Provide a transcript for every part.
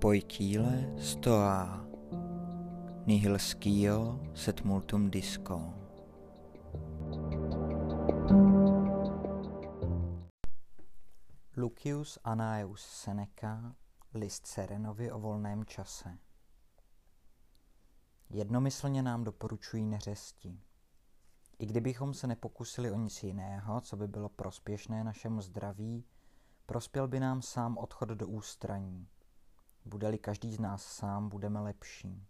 Poikile stoa nihil scio set multum disco. Lucius Annaeus Seneca, list Serenovi o volném čase. Jednomyslně nám doporučují neřesti. I kdybychom se nepokusili o nic jiného, co by bylo prospěšné našemu zdraví, prospěl by nám sám odchod do ústraní. Bude-li každý z nás sám, budeme lepší.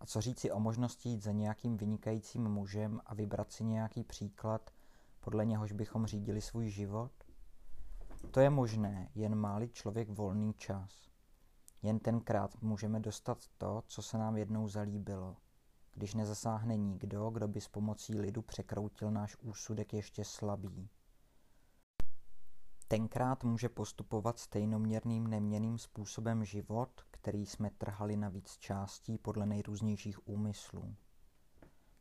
A co říci o možnosti jít za nějakým vynikajícím mužem a vybrat si nějaký příklad, podle něhož bychom řídili svůj život? To je možné, jen máli člověk volný čas. Jen tenkrát můžeme dostat to, co se nám jednou zalíbilo, když nezasáhne nikdo, kdo by s pomocí lidu překroutil náš úsudek ještě slabý. Tenkrát může postupovat stejnoměrným neměným způsobem život, který jsme trhali na víc částí podle nejrůznějších úmyslů.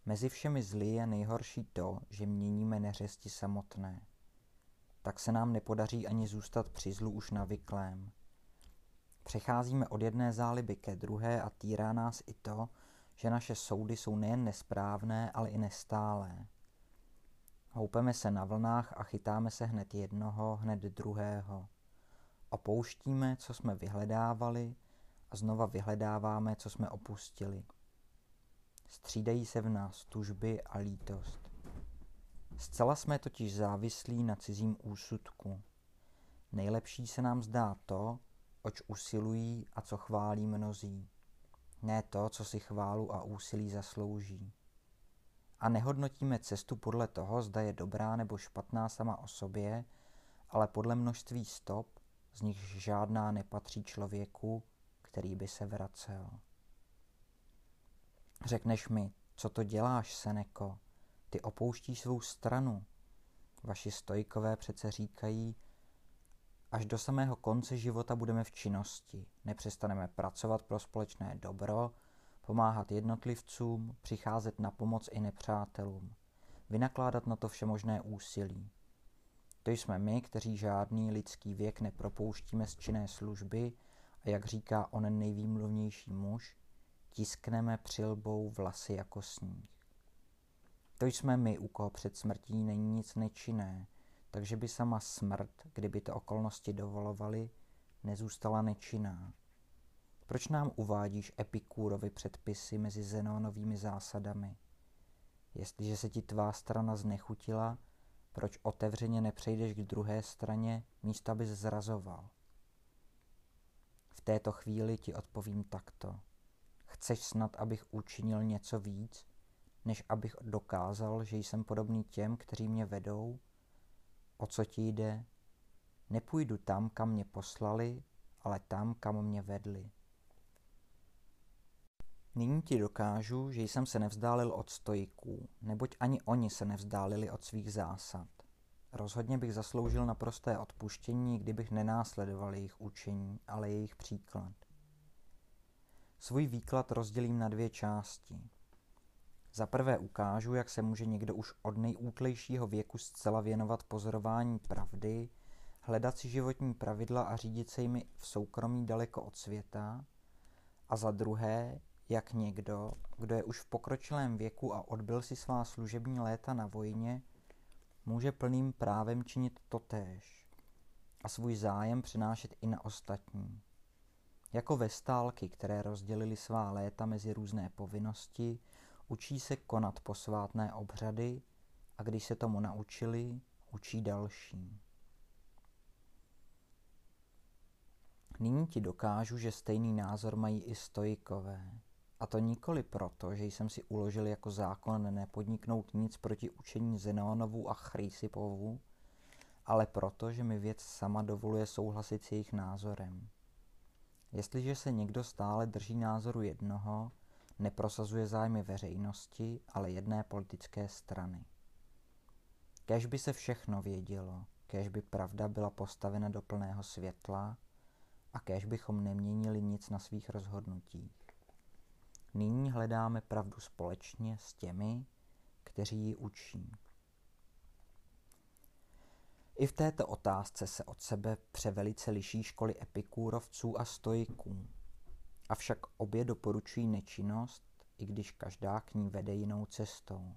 Mezi všemi zly je nejhorší to, že měníme neřesti samotné. Tak se nám nepodaří ani zůstat při zlu už navyklém. Přecházíme od jedné záliby ke druhé a týrá nás i to, že naše soudy jsou nejen nesprávné, ale i nestálé. Houpeme se na vlnách a chytáme se hned jednoho, hned druhého. Opouštíme, co jsme vyhledávali a znova vyhledáváme, co jsme opustili. Střídají se v nás tužby a lítost. Zcela jsme totiž závislí na cizím úsudku. Nejlepší se nám zdá to, oč usilují a co chválí mnozí. Ne to, co si chválu a úsilí zaslouží a nehodnotíme cestu podle toho, zda je dobrá nebo špatná sama o sobě, ale podle množství stop, z nich žádná nepatří člověku, který by se vracel. Řekneš mi, co to děláš, Seneko? Ty opouštíš svou stranu. Vaši stojkové přece říkají, až do samého konce života budeme v činnosti, nepřestaneme pracovat pro společné dobro, pomáhat jednotlivcům, přicházet na pomoc i nepřátelům, vynakládat na to všemožné úsilí. To jsme my, kteří žádný lidský věk nepropouštíme z činné služby a jak říká onen nejvýmluvnější muž, tiskneme přilbou vlasy jako sníh. To jsme my, u koho před smrtí není nic nečinné, takže by sama smrt, kdyby to okolnosti dovolovaly, nezůstala nečinná. Proč nám uvádíš Epikúrovi předpisy mezi Zenónovými zásadami? Jestliže se ti tvá strana znechutila, proč otevřeně nepřejdeš k druhé straně, místo abys zrazoval? V této chvíli ti odpovím takto. Chceš snad, abych učinil něco víc, než abych dokázal, že jsem podobný těm, kteří mě vedou? O co ti jde? Nepůjdu tam, kam mě poslali, ale tam, kam mě vedli. Nyní ti dokážu, že jsem se nevzdálil od stojků, neboť ani oni se nevzdálili od svých zásad. Rozhodně bych zasloužil naprosté odpuštění, kdybych nenásledoval jejich učení, ale jejich příklad. Svůj výklad rozdělím na dvě části. Za prvé ukážu, jak se může někdo už od nejútlejšího věku zcela věnovat pozorování pravdy, hledat si životní pravidla a řídit se jimi v soukromí daleko od světa. A za druhé, jak někdo, kdo je už v pokročilém věku a odbyl si svá služební léta na vojně, může plným právem činit totéž a svůj zájem přenášet i na ostatní. Jako vestálky, které rozdělili svá léta mezi různé povinnosti, učí se konat posvátné obřady a když se tomu naučili, učí další. Nyní ti dokážu, že stejný názor mají i stojikové. A to nikoli proto, že jsem si uložil jako zákon nepodniknout nic proti učení Zenónovu a Chrysipovu, ale proto, že mi věc sama dovoluje souhlasit s jejich názorem. Jestliže se někdo stále drží názoru jednoho, neprosazuje zájmy veřejnosti, ale jedné politické strany. Kež by se všechno vědělo, kež by pravda byla postavena do plného světla a kež bychom neměnili nic na svých rozhodnutích. Nyní hledáme pravdu společně s těmi, kteří ji učí. I v této otázce se od sebe převelice liší školy epikúrovců a stoiků. Avšak obě doporučují nečinnost, i když každá k ní vede jinou cestou.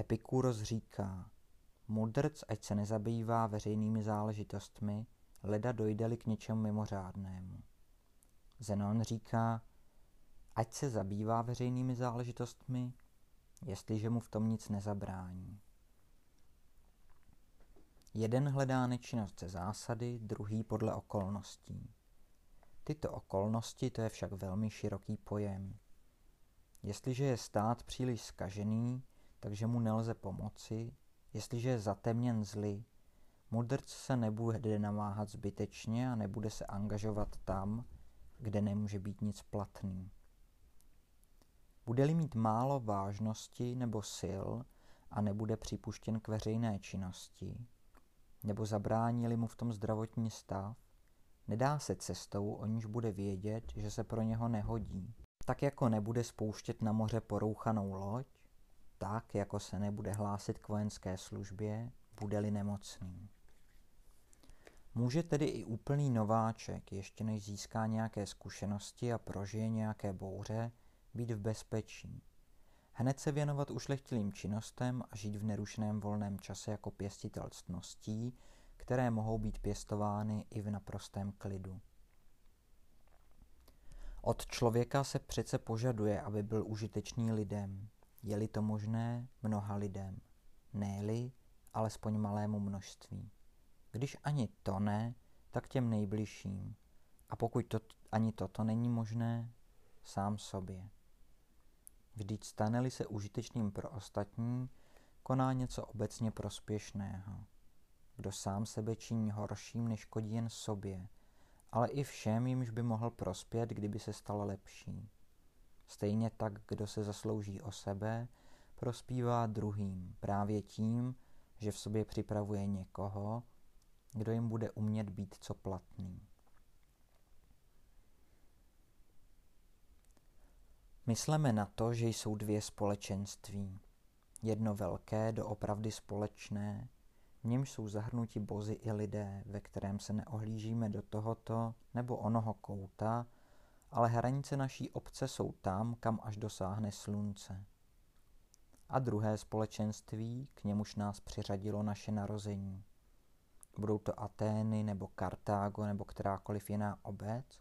Epikúros říká, mudrc ať se nezabývá veřejnými záležitostmi, leda dojde-li k něčemu mimořádnému. Zenon říká, ať se zabývá veřejnými záležitostmi, jestliže mu v tom nic nezabrání. Jeden hledá nečinnost ze zásady, druhý podle okolností. Tyto okolnosti to je však velmi široký pojem. Jestliže je stát příliš skažený, takže mu nelze pomoci, jestliže je zatemněn zly, mudrc se nebude namáhat zbytečně a nebude se angažovat tam, kde nemůže být nic platný. Bude-li mít málo vážnosti nebo sil a nebude připuštěn k veřejné činnosti, nebo zabránili mu v tom zdravotní stav, nedá se cestou, o níž bude vědět, že se pro něho nehodí. Tak jako nebude spouštět na moře porouchanou loď, tak jako se nebude hlásit k vojenské službě, bude-li nemocný. Může tedy i úplný nováček, ještě než získá nějaké zkušenosti a prožije nějaké bouře, být v bezpečí. Hned se věnovat ušlechtilým činnostem a žít v nerušeném volném čase jako pěstitel ctností, které mohou být pěstovány i v naprostém klidu. Od člověka se přece požaduje, aby byl užitečný lidem. Je-li to možné, mnoha lidem. Ne-li, alespoň malému množství. Když ani to ne, tak těm nejbližším. A pokud to, ani toto není možné, sám sobě. Vždyť stane-li se užitečným pro ostatní, koná něco obecně prospěšného. Kdo sám sebe činí horším, než škodí jen sobě, ale i všem, jimž by mohl prospět, kdyby se stal lepší. Stejně tak, kdo se zaslouží o sebe, prospívá druhým právě tím, že v sobě připravuje někoho, kdo jim bude umět být co platný. Mysleme na to, že jsou dvě společenství. Jedno velké, doopravdy společné, v němž jsou zahrnuti bozy i lidé, ve kterém se neohlížíme do tohoto nebo onoho kouta, ale hranice naší obce jsou tam, kam až dosáhne slunce. A druhé společenství, k němuž nás přiřadilo naše narození. Budou to Atény nebo Kartágo nebo kterákoliv jiná obec,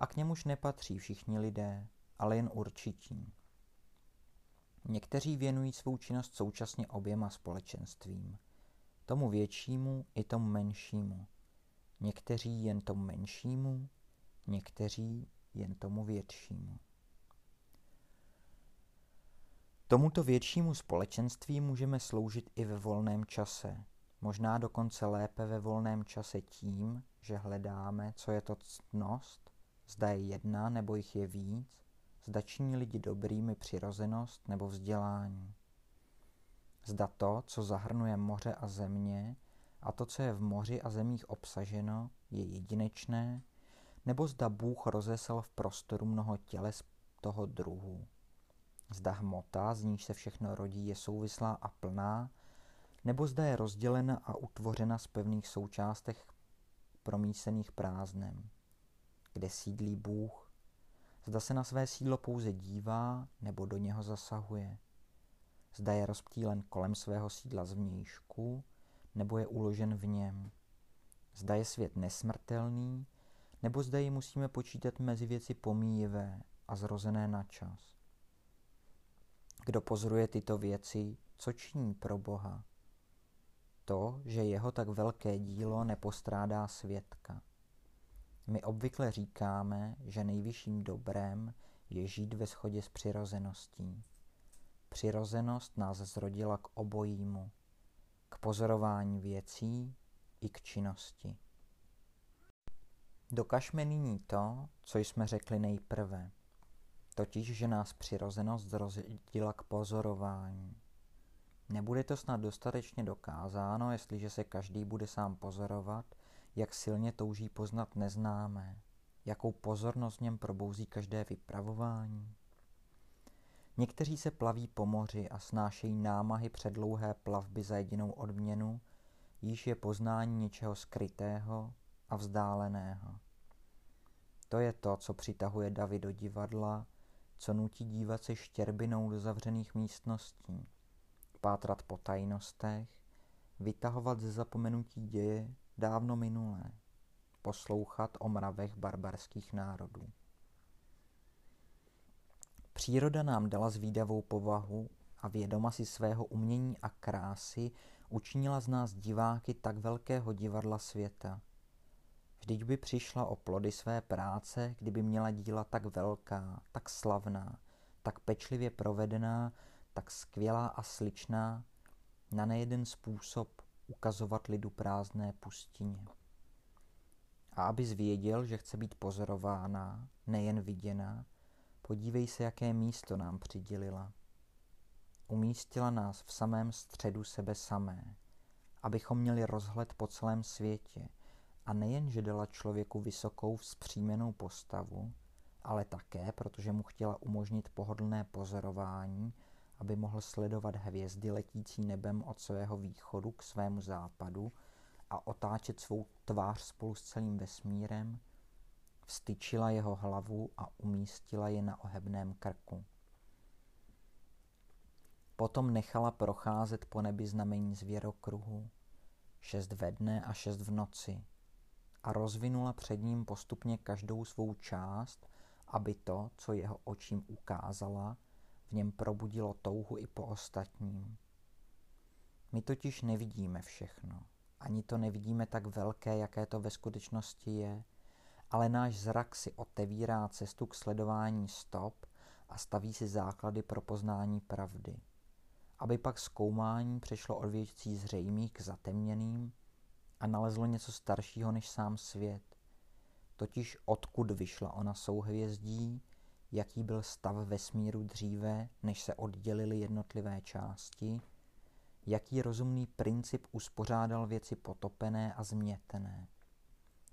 a k němuž nepatří všichni lidé, ale jen určití. Někteří věnují svou činnost současně oběma společenstvím, tomu většímu i tomu menšímu. Někteří jen tomu menšímu, někteří jen tomu většímu. Tomuto většímu společenství můžeme sloužit i ve volném čase, možná dokonce lépe ve volném čase tím, že hledáme, co je to ctnost, zda je jedna nebo jich je víc, zda činí lidi dobrými přirozenost nebo vzdělání. Zda to, co zahrnuje moře a země, a to, co je v moři a zemích obsaženo, je jedinečné, nebo zda Bůh rozesel v prostoru mnoho těles toho druhu. Zda hmota, z níž se všechno rodí, je souvislá a plná, nebo zda je rozdělena a utvořena z pevných součástech promísených prázdnem. Kde sídlí Bůh, Zda se na své sídlo pouze dívá, nebo do něho zasahuje. Zda je rozptýlen kolem svého sídla zvnějšku, nebo je uložen v něm. Zda je svět nesmrtelný, nebo zda ji musíme počítat mezi věci pomíjivé a zrozené na čas. Kdo pozoruje tyto věci, co činí pro Boha? To, že jeho tak velké dílo nepostrádá světka. My obvykle říkáme, že nejvyšším dobrem je žít ve shodě s přirozeností. Přirozenost nás zrodila k obojímu, k pozorování věcí i k činnosti. Dokažme nyní to, co jsme řekli nejprve, totiž, že nás přirozenost zrodila k pozorování. Nebude to snad dostatečně dokázáno, jestliže se každý bude sám pozorovat jak silně touží poznat neznámé, jakou pozornost v něm probouzí každé vypravování. Někteří se plaví po moři a snášejí námahy předlouhé plavby za jedinou odměnu, již je poznání něčeho skrytého a vzdáleného. To je to, co přitahuje davy do divadla, co nutí dívat se štěrbinou do zavřených místností, pátrat po tajnostech, vytahovat ze zapomenutí děje dávno minulé, poslouchat o mravech barbarských národů. Příroda nám dala zvídavou povahu a vědoma si svého umění a krásy učinila z nás diváky tak velkého divadla světa. Vždyť by přišla o plody své práce, kdyby měla díla tak velká, tak slavná, tak pečlivě provedená, tak skvělá a sličná, na nejeden způsob ukazovat lidu prázdné pustině. A aby zvěděl, že chce být pozorována, nejen viděná, podívej se, jaké místo nám přidělila. Umístila nás v samém středu sebe samé, abychom měli rozhled po celém světě a nejen, že dala člověku vysokou vzpřímenou postavu, ale také, protože mu chtěla umožnit pohodlné pozorování, aby mohl sledovat hvězdy letící nebem od svého východu k svému západu a otáčet svou tvář spolu s celým vesmírem, vstyčila jeho hlavu a umístila je na ohebném krku. Potom nechala procházet po nebi znamení zvěrokruhu, šest ve dne a šest v noci, a rozvinula před ním postupně každou svou část, aby to, co jeho očím ukázala, v něm probudilo touhu i po ostatním. My totiž nevidíme všechno, ani to nevidíme tak velké, jaké to ve skutečnosti je, ale náš zrak si otevírá cestu k sledování stop a staví si základy pro poznání pravdy aby pak zkoumání přešlo od věcí zřejmých k zatemněným a nalezlo něco staršího než sám svět, totiž odkud vyšla ona souhvězdí, jaký byl stav vesmíru dříve, než se oddělily jednotlivé části, jaký rozumný princip uspořádal věci potopené a změtené,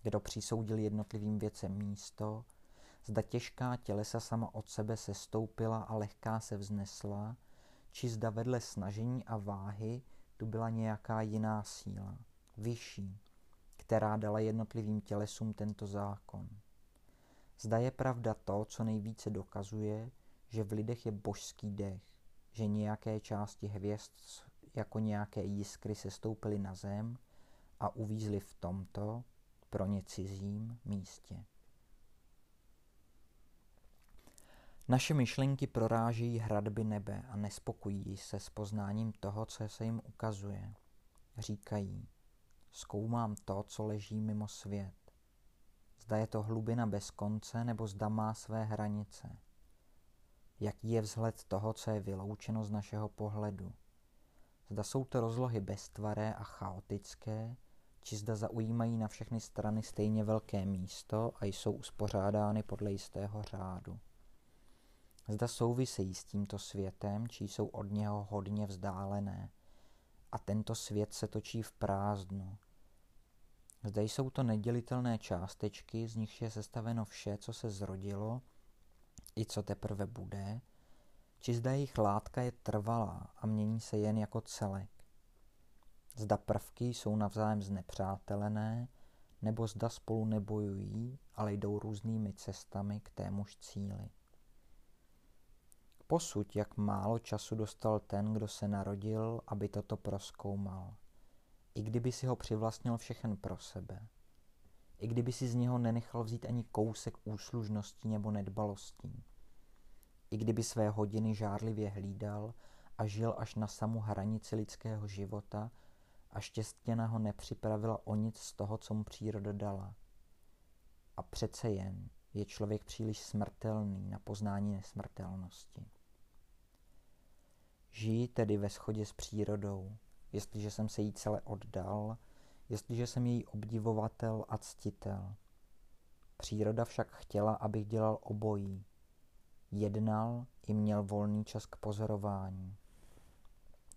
kdo přisoudil jednotlivým věcem místo, zda těžká tělesa sama od sebe se stoupila a lehká se vznesla, či zda vedle snažení a váhy tu byla nějaká jiná síla, vyšší, která dala jednotlivým tělesům tento zákon. Zda je pravda to, co nejvíce dokazuje, že v lidech je božský dech, že nějaké části hvězd jako nějaké jiskry se stoupily na zem a uvízly v tomto, pro ně cizím místě. Naše myšlenky prorážejí hradby nebe a nespokojí se s poznáním toho, co se jim ukazuje. Říkají, zkoumám to, co leží mimo svět. Zda je to hlubina bez konce, nebo zda má své hranice. Jaký je vzhled toho, co je vyloučeno z našeho pohledu. Zda jsou to rozlohy beztvaré a chaotické, či zda zaujímají na všechny strany stejně velké místo a jsou uspořádány podle jistého řádu. Zda souvisejí s tímto světem, či jsou od něho hodně vzdálené. A tento svět se točí v prázdnu. Zde jsou to nedělitelné částečky, z nichž je sestaveno vše, co se zrodilo, i co teprve bude, či zda jejich látka je trvalá a mění se jen jako celek. Zda prvky jsou navzájem znepřátelené, nebo zda spolu nebojují, ale jdou různými cestami k témuž cíli. Posuď, jak málo času dostal ten, kdo se narodil, aby toto proskoumal. I kdyby si ho přivlastnil všechen pro sebe. I kdyby si z něho nenechal vzít ani kousek úslužností nebo nedbalostí. I kdyby své hodiny žárlivě hlídal a žil až na samu hranici lidského života a štěstěna ho nepřipravila o nic z toho, co mu příroda dala. A přece jen je člověk příliš smrtelný na poznání nesmrtelnosti. Žiji tedy ve shodě s přírodou, jestliže jsem se jí celé oddal, jestliže jsem její obdivovatel a ctitel. Příroda však chtěla, abych dělal obojí. Jednal i měl volný čas k pozorování.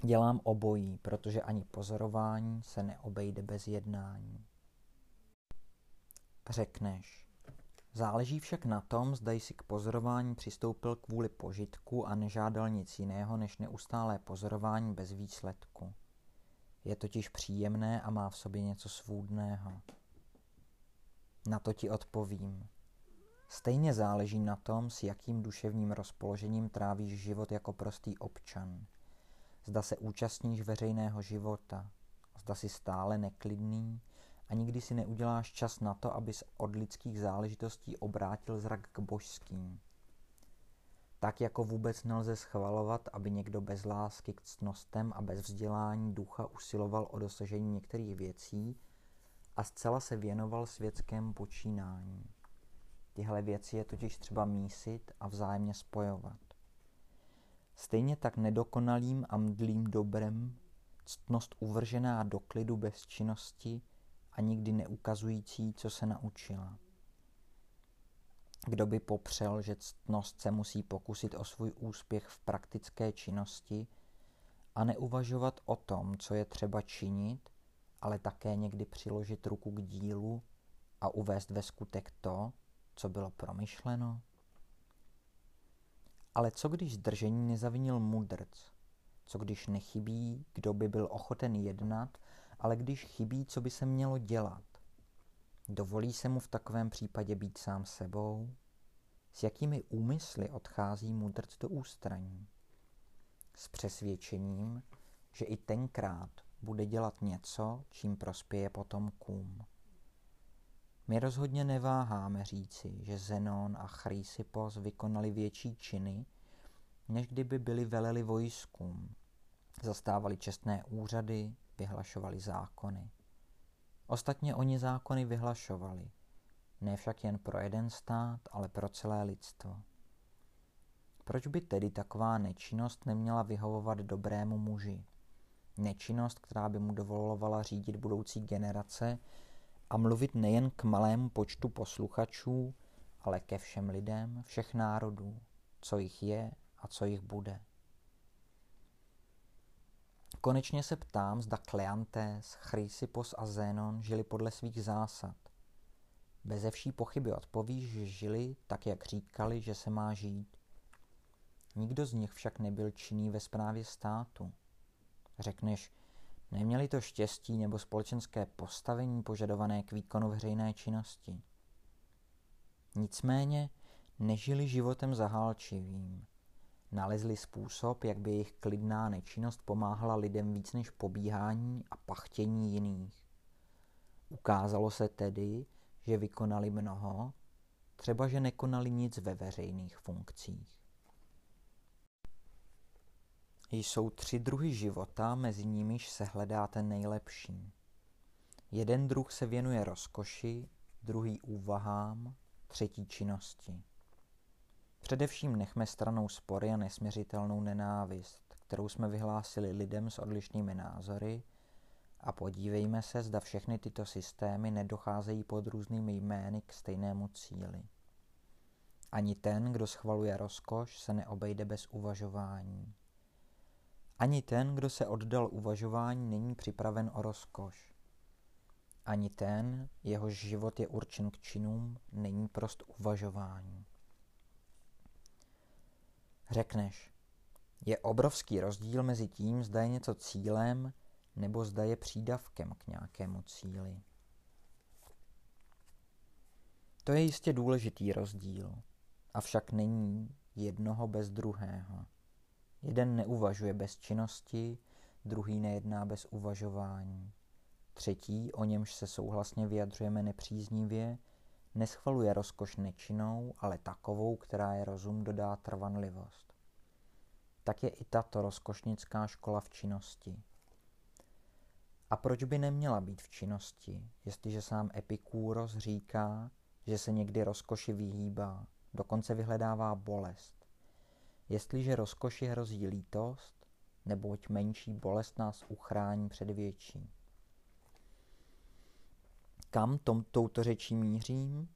Dělám obojí, protože ani pozorování se neobejde bez jednání. Řekneš, Záleží však na tom, zda jsi k pozorování přistoupil kvůli požitku a nežádal nic jiného než neustálé pozorování bez výsledku. Je totiž příjemné a má v sobě něco svůdného. Na to ti odpovím. Stejně záleží na tom, s jakým duševním rozpoložením trávíš život jako prostý občan. Zda se účastníš veřejného života, zda si stále neklidný a nikdy si neuděláš čas na to, abys od lidských záležitostí obrátil zrak k božským. Tak jako vůbec nelze schvalovat, aby někdo bez lásky k ctnostem a bez vzdělání ducha usiloval o dosažení některých věcí a zcela se věnoval světskému počínání. Tyhle věci je totiž třeba mísit a vzájemně spojovat. Stejně tak nedokonalým a mdlým dobrem, ctnost uvržená do klidu bez činnosti a nikdy neukazující, co se naučila. Kdo by popřel, že ctnost se musí pokusit o svůj úspěch v praktické činnosti a neuvažovat o tom, co je třeba činit, ale také někdy přiložit ruku k dílu a uvést ve skutek to, co bylo promyšleno? Ale co když zdržení nezavinil mudrc? Co když nechybí, kdo by byl ochoten jednat, ale když chybí, co by se mělo dělat? Dovolí se mu v takovém případě být sám sebou? S jakými úmysly odchází mudrc do ústraní? S přesvědčením, že i tenkrát bude dělat něco, čím prospěje potomkům. My rozhodně neváháme říci, že Zenon a Chrysippos vykonali větší činy, než kdyby byli veleli vojskům, zastávali čestné úřady, vyhlašovali zákony. Ostatně oni zákony vyhlašovali, ne však jen pro jeden stát, ale pro celé lidstvo. Proč by tedy taková nečinnost neměla vyhovovat dobrému muži? Nečinnost, která by mu dovolovala řídit budoucí generace a mluvit nejen k malému počtu posluchačů, ale ke všem lidem, všech národů, co jich je a co jich bude. Konečně se ptám, zda Kleantes, Chrysippos a Zénon žili podle svých zásad. Beze vší pochyby odpovíš, že žili tak, jak říkali, že se má žít. Nikdo z nich však nebyl činný ve správě státu. Řekneš, Neměli to štěstí nebo společenské postavení požadované k výkonu veřejné činnosti. Nicméně nežili životem zahálčivým. Nalezli způsob, jak by jejich klidná nečinnost pomáhala lidem víc než pobíhání a pachtění jiných. Ukázalo se tedy, že vykonali mnoho, třeba že nekonali nic ve veřejných funkcích. Jsou tři druhy života, mezi nimiž se hledá ten nejlepší. Jeden druh se věnuje rozkoši, druhý úvahám, třetí činnosti. Především nechme stranou spory a nesměřitelnou nenávist, kterou jsme vyhlásili lidem s odlišnými názory a podívejme se, zda všechny tyto systémy nedocházejí pod různými jmény k stejnému cíli. Ani ten, kdo schvaluje rozkoš, se neobejde bez uvažování. Ani ten, kdo se oddal uvažování, není připraven o rozkoš. Ani ten, jehož život je určen k činům, není prost uvažování. Řekneš, je obrovský rozdíl mezi tím, zda je něco cílem, nebo zda je přídavkem k nějakému cíli. To je jistě důležitý rozdíl, avšak není jednoho bez druhého. Jeden neuvažuje bez činnosti, druhý nejedná bez uvažování. Třetí, o němž se souhlasně vyjadřujeme nepříznivě, neschvaluje rozkoš nečinnou, ale takovou, která je rozum dodá trvanlivost. Tak je i tato rozkošnická škola v činnosti. A proč by neměla být v činnosti, jestliže sám Epikúros říká, že se někdy rozkoši vyhýbá, dokonce vyhledává bolest? Jestliže rozkoši hrozí lítost, neboť menší bolest nás uchrání před větší. Kam tom, touto řečí mířím?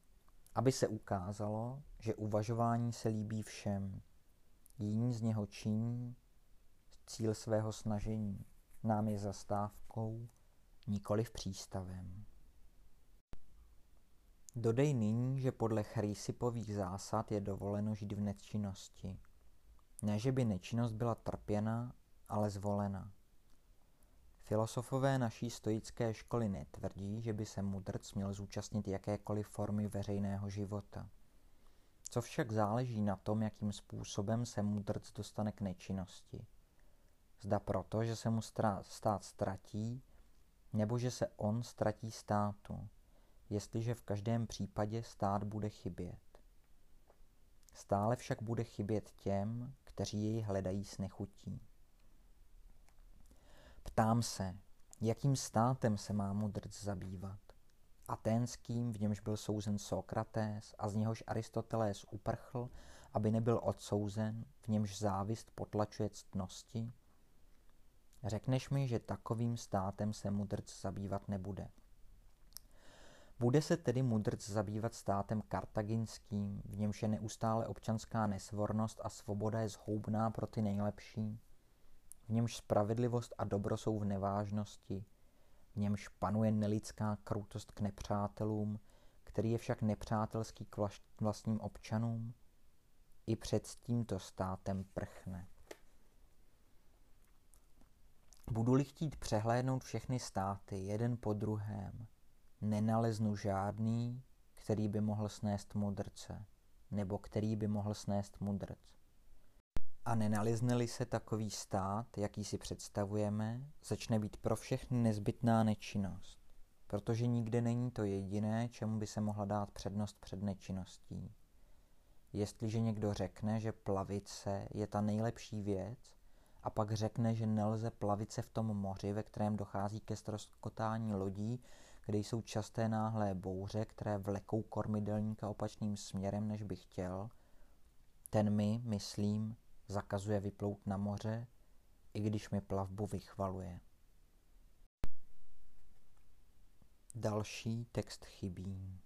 Aby se ukázalo, že uvažování se líbí všem. Jiní z něho činí cíl svého snažení. Nám je zastávkou, nikoli v přístavem. Dodej nyní, že podle Chrysipových zásad je dovoleno žít v nečinnosti – ne, že by nečinnost byla trpěna, ale zvolena. Filosofové naší stoické školy netvrdí, že by se mudrc měl zúčastnit jakékoliv formy veřejného života. Co však záleží na tom, jakým způsobem se mudrc dostane k nečinnosti. Zda proto, že se mu stát ztratí, nebo že se on ztratí státu, jestliže v každém případě stát bude chybět. Stále však bude chybět těm, kteří jej hledají s nechutí. Ptám se, jakým státem se má mudrc zabývat? Aténským, v němž byl souzen Sokrates a z něhož Aristoteles uprchl, aby nebyl odsouzen, v němž závist potlačuje ctnosti? Řekneš mi, že takovým státem se mudrc zabývat nebude. Bude se tedy mudrc zabývat státem kartaginským, v němž je neustále občanská nesvornost a svoboda je zhoubná pro ty nejlepší, v němž spravedlivost a dobro jsou v nevážnosti, v němž panuje nelidská krutost k nepřátelům, který je však nepřátelský k vlastním občanům, i před tímto státem prchne. Budu-li chtít přehlédnout všechny státy jeden po druhém, nenaleznu žádný, který by mohl snést mudrce, nebo který by mohl snést mudrc. A nenalizneli se takový stát, jaký si představujeme, začne být pro všechny nezbytná nečinnost, protože nikde není to jediné, čemu by se mohla dát přednost před nečinností. Jestliže někdo řekne, že plavice je ta nejlepší věc, a pak řekne, že nelze plavit se v tom moři, ve kterém dochází ke stroskotání lodí, kde jsou časté náhlé bouře, které vlekou kormidelníka opačným směrem, než by chtěl, ten mi, myslím, zakazuje vyplout na moře, i když mi plavbu vychvaluje. Další text chybí.